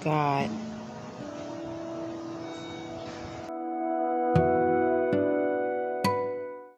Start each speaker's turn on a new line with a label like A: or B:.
A: God.